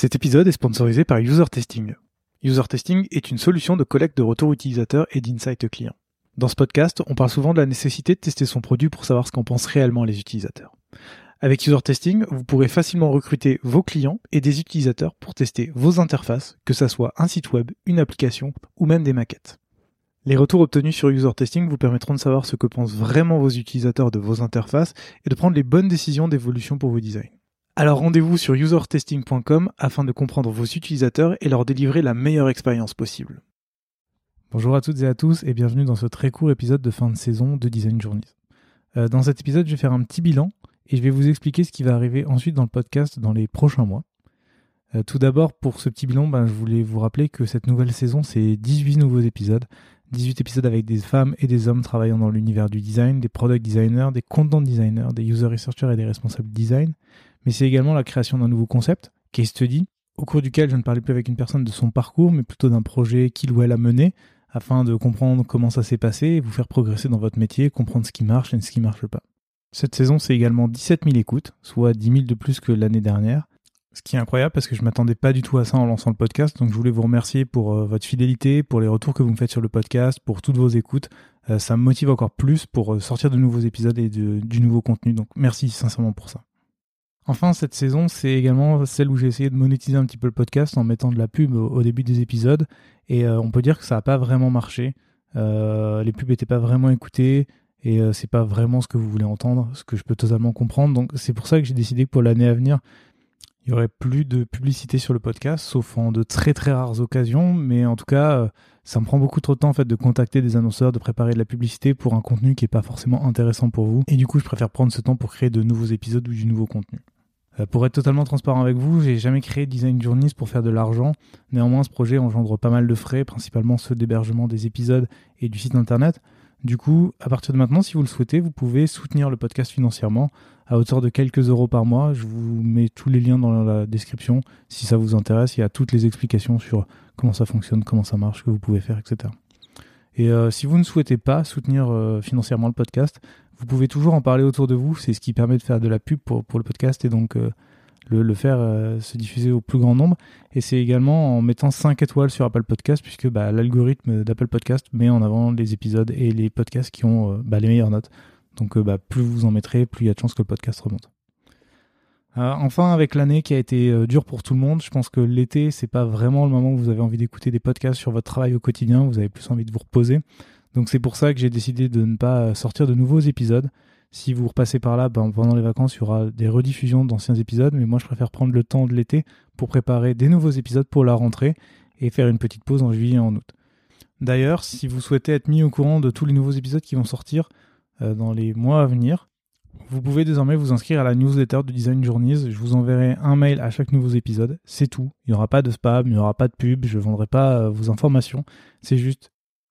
Cet épisode est sponsorisé par User Testing. User Testing est une solution de collecte de retours utilisateurs et d'insight clients. Dans ce podcast, on parle souvent de la nécessité de tester son produit pour savoir ce qu'en pensent réellement les utilisateurs. Avec User Testing, vous pourrez facilement recruter vos clients et des utilisateurs pour tester vos interfaces, que ce soit un site web, une application ou même des maquettes. Les retours obtenus sur User Testing vous permettront de savoir ce que pensent vraiment vos utilisateurs de vos interfaces et de prendre les bonnes décisions d'évolution pour vos designs. Alors rendez-vous sur usertesting.com afin de comprendre vos utilisateurs et leur délivrer la meilleure expérience possible. Bonjour à toutes et à tous et bienvenue dans ce très court épisode de fin de saison de Design Journeys. Euh, dans cet épisode, je vais faire un petit bilan et je vais vous expliquer ce qui va arriver ensuite dans le podcast dans les prochains mois. Euh, tout d'abord, pour ce petit bilan, ben, je voulais vous rappeler que cette nouvelle saison, c'est 18 nouveaux épisodes. 18 épisodes avec des femmes et des hommes travaillant dans l'univers du design, des product designers, des content designers, des user researchers et des responsables design mais c'est également la création d'un nouveau concept, case study, au cours duquel je ne parlais plus avec une personne de son parcours, mais plutôt d'un projet qu'il ou elle a mené, afin de comprendre comment ça s'est passé et vous faire progresser dans votre métier, comprendre ce qui marche et ce qui ne marche pas. Cette saison, c'est également 17 000 écoutes, soit 10 000 de plus que l'année dernière. Ce qui est incroyable parce que je m'attendais pas du tout à ça en lançant le podcast. Donc je voulais vous remercier pour euh, votre fidélité, pour les retours que vous me faites sur le podcast, pour toutes vos écoutes. Euh, ça me motive encore plus pour euh, sortir de nouveaux épisodes et du nouveau contenu. Donc merci sincèrement pour ça. Enfin, cette saison, c'est également celle où j'ai essayé de monétiser un petit peu le podcast en mettant de la pub au, début des épisodes. Et euh, on peut dire que ça n'a pas vraiment marché. Euh, les pubs n'étaient pas vraiment écoutées et euh, c'est pas vraiment ce que vous voulez entendre, ce que je peux totalement comprendre. Donc c'est pour ça que j'ai décidé que pour l'année à venir, il y aurait plus de publicité sur le podcast, sauf en de très très rares occasions. Mais en tout cas, ça me prend beaucoup trop de temps en fait de contacter des annonceurs, de préparer de la publicité pour un contenu qui n'est pas forcément intéressant pour vous. Et du coup, je préfère prendre ce temps pour créer de nouveaux épisodes ou du nouveau contenu. Euh, pour être totalement transparent avec vous, j'ai jamais créé Design Journeys pour faire de l'argent. Néanmoins, ce projet engendre pas mal de frais, principalement ceux d'hébergement des épisodes et du site internet. Du coup, à partir de maintenant, si vous le souhaitez, vous pouvez soutenir le podcast financièrement à hauteur de quelques euros par mois. Je vous mets tous les liens dans la description si ça vous intéresse. Il y a toutes les explications sur comment ça fonctionne, comment ça marche, que vous pouvez faire, etc. Et euh, si vous ne souhaitez pas soutenir euh, financièrement le podcast, vous pouvez toujours en parler autour de vous. C'est ce qui permet de faire de la pub pour, pour le podcast et donc euh, le, le, faire se diffuser au plus grand nombre. Et c'est également en mettant 5 étoiles sur Apple Podcast, puisque bah, l'algorithme d'Apple Podcast met en avant les épisodes et les podcasts qui ont bah, les meilleures notes. Donc bah, plus vous en mettrez, plus il y a de chances que le podcast remonte. Euh, enfin, avec l'année qui a été euh, dure pour tout le monde, je pense que l'été, c'est pas vraiment le moment où vous avez envie d'écouter des podcasts sur votre travail au quotidien. Vous avez plus envie de vous reposer. Donc c'est pour ça que j'ai décidé de ne pas sortir de nouveaux épisodes. Si vous repassez par là, ben, pendant les vacances, il y aura des rediffusions d'anciens épisodes, mais moi je préfère prendre le temps de l'été pour préparer des nouveaux épisodes pour la rentrée et faire une petite pause en juillet et en août. D'ailleurs, si vous souhaitez être mis au courant de tous les nouveaux épisodes qui vont sortir euh, dans les mois à venir, vous pouvez désormais vous inscrire à la newsletter du Design Journeys. Je vous enverrai un mail à chaque nouveau épisode. C'est tout. Il n'y aura pas de spam, il n'y aura pas de pub, je ne vendrai pas euh, vos informations. C'est juste,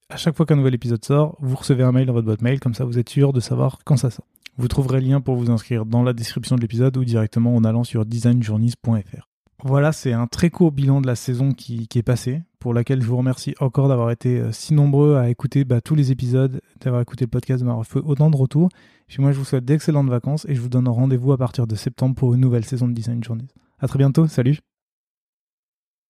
à chaque fois qu'un nouvel épisode sort, vous recevez un mail dans votre boîte mail, comme ça vous êtes sûr de savoir quand ça sort. Vous trouverez le lien pour vous inscrire dans la description de l'épisode ou directement en allant sur designjourneys.fr. Voilà, c'est un très court bilan de la saison qui, est passée, pour laquelle je vous remercie encore d'avoir été euh, si nombreux à écouter bah, tous les épisodes, d'avoir écouté le podcast, de fait autant de retours. Puis moi, je vous souhaite d'excellentes vacances et je vous donne rendez-vous à partir de septembre pour une nouvelle saison de Design Journeys. À très bientôt, salut